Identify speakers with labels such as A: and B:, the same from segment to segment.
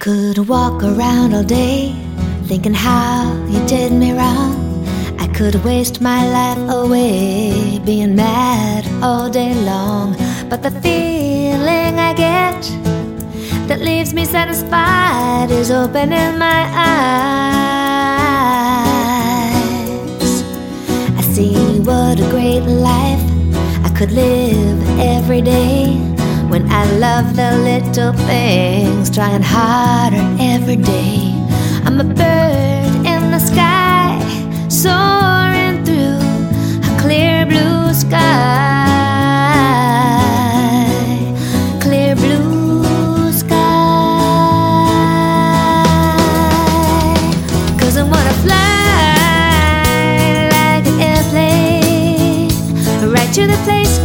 A: could walk around all day thinking how you did me wrong. I could waste my life away being mad all day long. But the feeling I get that leaves me satisfied is opening my eyes. I see what a great life I could live every day I love the little things, trying harder every day. I'm a bird in the sky, soaring through a clear blue sky. Clear blue sky. Cause I wanna fly like an airplane right to the place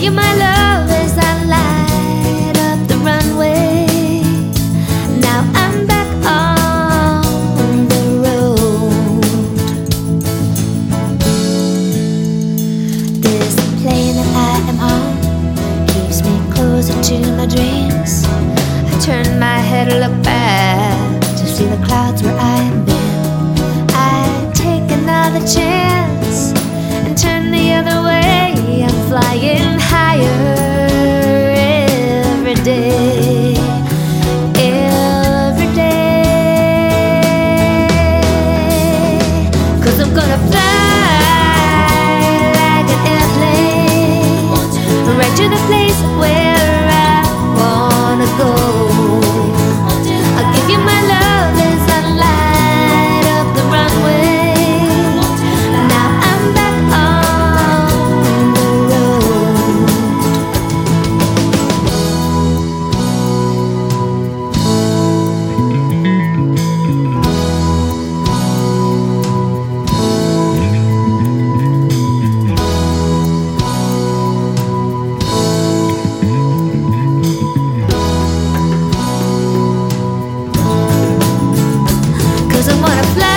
A: you my love Cause doesn't wanna fly.